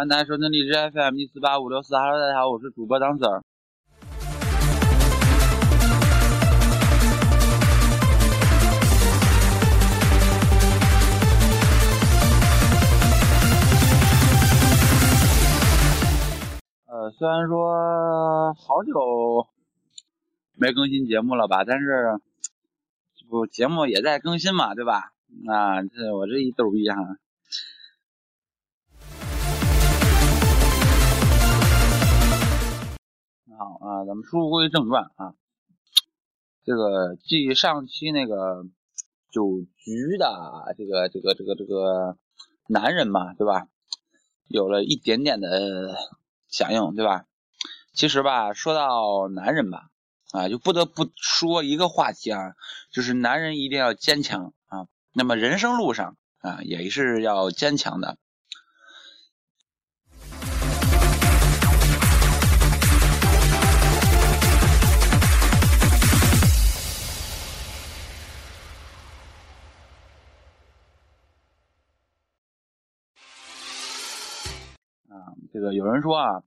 欢迎大家收听荔枝 FM 一四八五六四，Hello，大家好，我是主播张 Sir。呃，虽然说好久没更新节目了吧，但是不节目也在更新嘛，对吧？啊，这我这一逗逼哈。好啊，咱们书归正传啊。这个继上期那个酒局的这个这个这个这个男人嘛，对吧？有了一点点的响应，对吧？其实吧，说到男人吧，啊，就不得不说一个话题啊，就是男人一定要坚强啊。那么人生路上啊，也是要坚强的。这个有人说啊，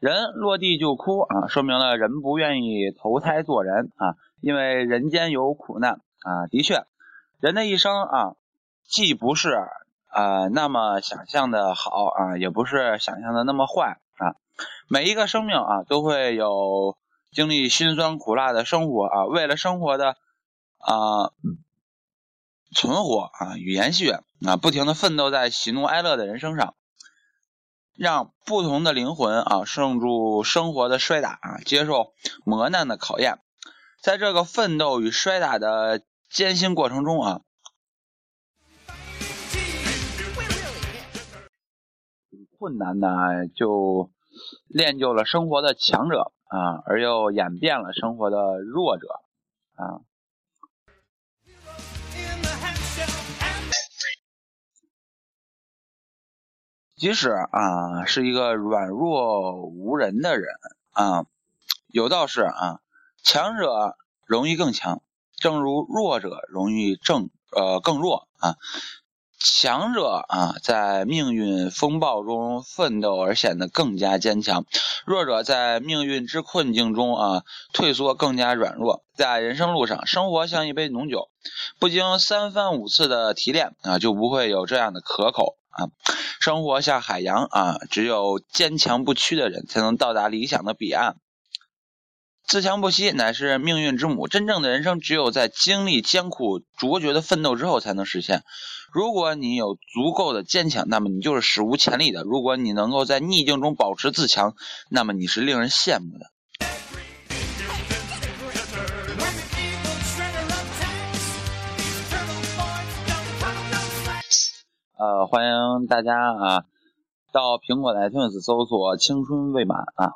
人落地就哭啊，说明了人不愿意投胎做人啊，因为人间有苦难啊。的确，人的一生啊，既不是啊那么想象的好啊，也不是想象的那么坏啊。每一个生命啊，都会有经历辛酸苦辣的生活啊，为了生活的啊存活啊与延续啊，不停的奋斗在喜怒哀乐的人生上。让不同的灵魂啊，胜住生活的摔打啊，接受磨难的考验，在这个奋斗与摔打的艰辛过程中啊，困难呢就练就了生活的强者啊，而又演变了生活的弱者啊。即使啊是一个软弱无人的人啊，有道是啊，强者容易更强，正如弱者容易正呃更弱啊。强者啊在命运风暴中奋斗而显得更加坚强，弱者在命运之困境中啊退缩更加软弱。在人生路上，生活像一杯浓酒，不经三番五次的提炼啊，就不会有这样的可口。啊，生活像海洋啊，只有坚强不屈的人才能到达理想的彼岸。自强不息乃是命运之母，真正的人生只有在经历艰苦卓绝的奋斗之后才能实现。如果你有足够的坚强，那么你就是史无前例的；如果你能够在逆境中保持自强，那么你是令人羡慕的。呃，欢迎大家啊，到苹果的 iTunes 搜索“青春未满”啊。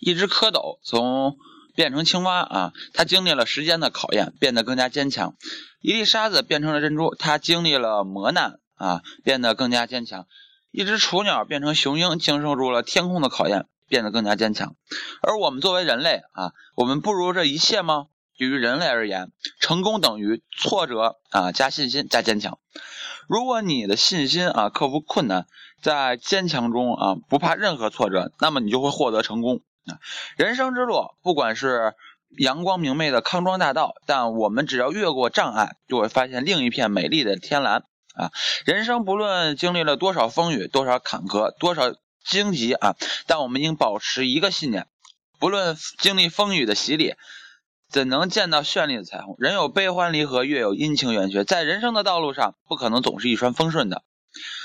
一只蝌蚪从变成青蛙啊，它经历了时间的考验，变得更加坚强；一粒沙子变成了珍珠，它经历了磨难啊，变得更加坚强；一只雏鸟变成雄鹰，经受住了天空的考验，变得更加坚强。而我们作为人类啊，我们不如这一切吗？对于人类而言，成功等于挫折啊加信心加坚强。如果你的信心啊克服困难，在坚强中啊不怕任何挫折，那么你就会获得成功啊。人生之路不管是阳光明媚的康庄大道，但我们只要越过障碍，就会发现另一片美丽的天蓝啊。人生不论经历了多少风雨、多少坎坷、多少荆棘啊，但我们应保持一个信念：不论经历风雨的洗礼。怎能见到绚丽的彩虹？人有悲欢离合，月有阴晴圆缺。在人生的道路上，不可能总是一帆风顺的，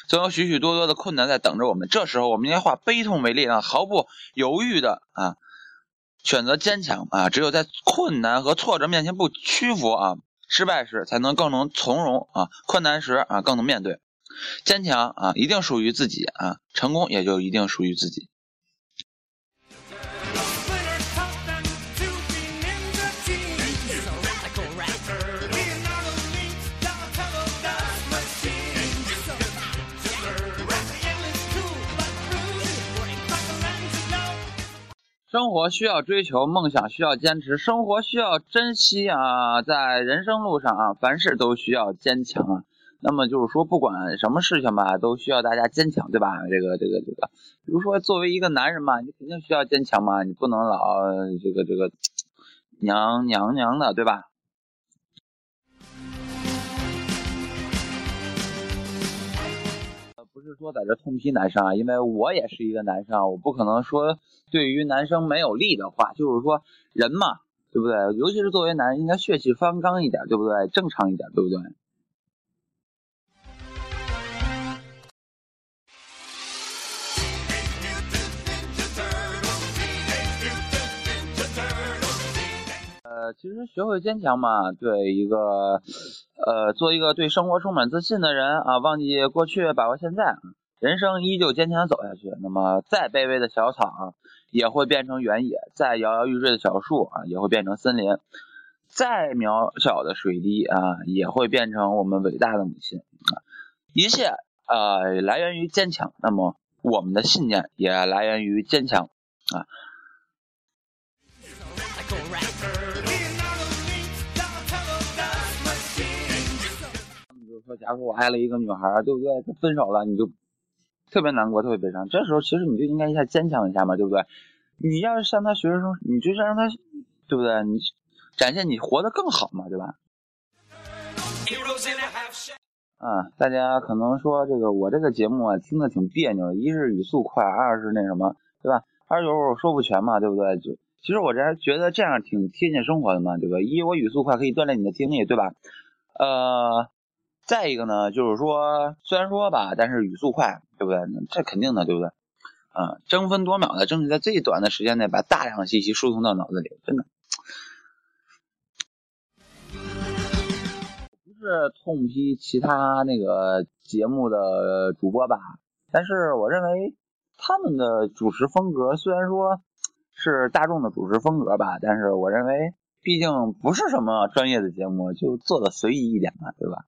总有许许多多的困难在等着我们。这时候，我们应该化悲痛为力量，毫不犹豫的啊，选择坚强啊！只有在困难和挫折面前不屈服啊，失败时才能更能从容啊，困难时啊更能面对。坚强啊，一定属于自己啊，成功也就一定属于自己。生活需要追求，梦想需要坚持，生活需要珍惜啊！在人生路上啊，凡事都需要坚强啊。那么就是说，不管什么事情吧，都需要大家坚强，对吧？这个、这个、这个，比如说作为一个男人嘛，你肯定需要坚强嘛，你不能老这个、这个娘娘娘的，对吧？是说在这痛批男生啊，因为我也是一个男生，我不可能说对于男生没有利的话。就是说人嘛，对不对？尤其是作为男人，应该血气方刚一点，对不对？正常一点，对不对？呃，其实学会坚强嘛，对一个。呃，做一个对生活充满自信的人啊，忘记过去，把握现在，人生依旧坚强走下去。那么，再卑微的小草啊，也会变成原野；再摇摇欲坠的小树啊，也会变成森林；再渺小的水滴啊，也会变成我们伟大的母亲啊。一切呃，来源于坚强。那么，我们的信念也来源于坚强啊。说，假如我爱了一个女孩，对不对？分手了，你就特别难过，特别悲伤。这时候，其实你就应该一下坚强一下嘛，对不对？你要是向他学生，你就是让他，对不对？你展现你活得更好嘛，对吧？啊，大家可能说这个我这个节目啊，听的挺别扭，一是语速快，二是那什么，对吧？二有时候说不全嘛，对不对？就其实我这还觉得这样挺贴近生活的嘛，对吧？一我语速快，可以锻炼你的听力，对吧？呃。再一个呢，就是说，虽然说吧，但是语速快，对不对？这肯定的，对不对？嗯，争分夺秒的，争取在最短的时间内把大量的信息输送到脑子里，真的。不是痛批其他那个节目的主播吧，但是我认为他们的主持风格虽然说是大众的主持风格吧，但是我认为毕竟不是什么专业的节目，就做的随意一点嘛，对吧？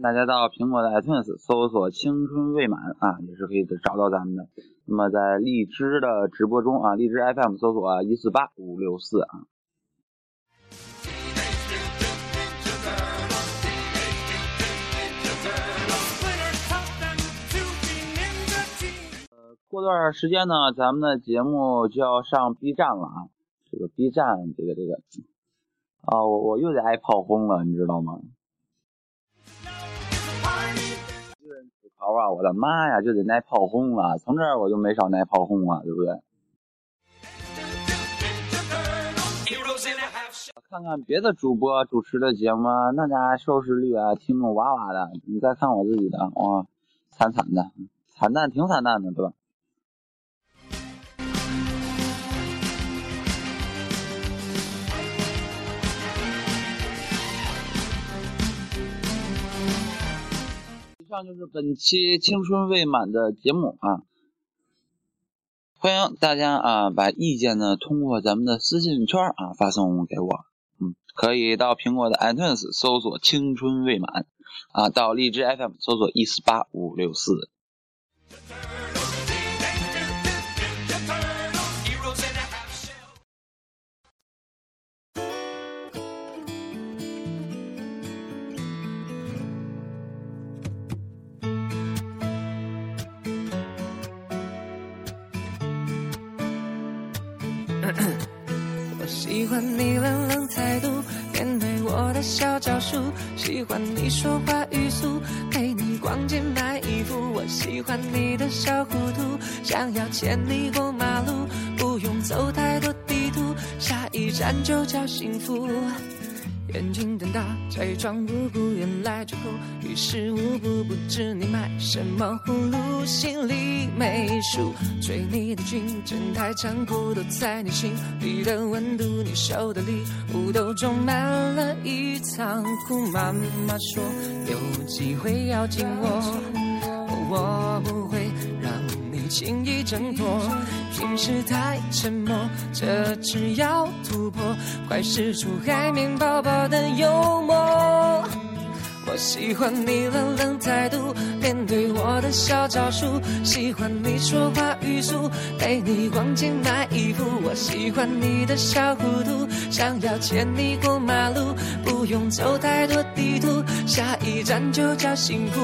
大家到苹果的 iTunes 搜索“青春未满”啊，也是可以找到咱们的。那么在荔枝的直播中啊，荔枝 FM 搜索一四八五六四啊。过段时间呢，咱们的节目就要上 B 站了啊。这个 B 站，这个这个啊，我我又得挨炮轰了，你知道吗？好啊！我的妈呀，就得挨炮轰了。从这儿我就没少挨炮轰啊，对不对？看看别的主播主持的节目，那家收视率啊，听众哇哇的。你再看我自己的，哇，惨惨的，惨淡，挺惨淡的，对吧？上就是本期青春未满的节目啊，欢迎大家啊把意见呢通过咱们的私信圈啊发送给我，嗯，可以到苹果的 iTunes 搜索青春未满啊，到荔枝 FM 搜索一四八五六四。的小招数，喜欢你说话语速，陪你逛街买衣服。我喜欢你的小糊涂，想要牵你过马路，不用走太多地图，下一站就叫幸福。眼睛瞪大，假装无辜，原来最后于事无补。不知你买什么葫芦，心里没数。追你的剧真太残酷，都在你心里的温度。你收的礼物都装满了一仓库。妈妈说有机会要紧我，我不会轻易挣脱。平时太沉默，这次要突破，快使出海绵宝宝的幽默。我喜欢你冷冷态度，面对我的小招数。喜欢你说话语速，陪你逛街买衣服。我喜欢你的小糊涂，想要牵你过马路，不用走太多地图，下一站就叫幸福。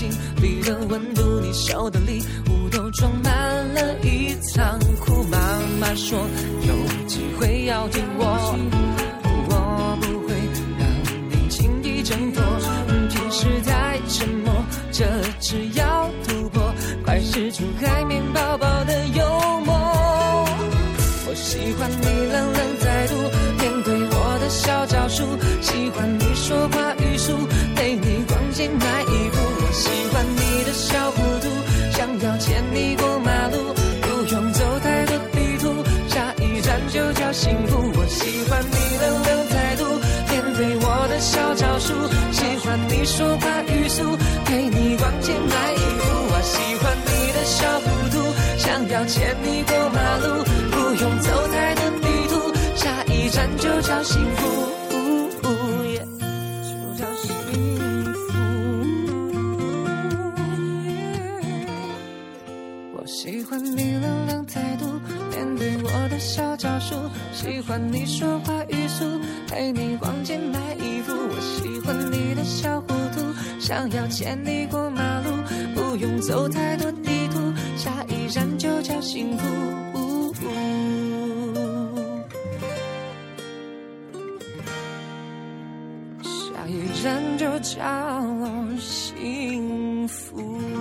心里的温度。你笑的礼物都装要牵你过马路，不用走太多地图，下一站就叫幸福。就叫幸福。我喜欢你冷冷态度，面对我的小招数。喜欢你说话语速，陪你逛街买衣服。我喜欢你的小糊涂，想要牵你过马路，不用走太多地图，下一站就叫幸福。下一站就叫幸福。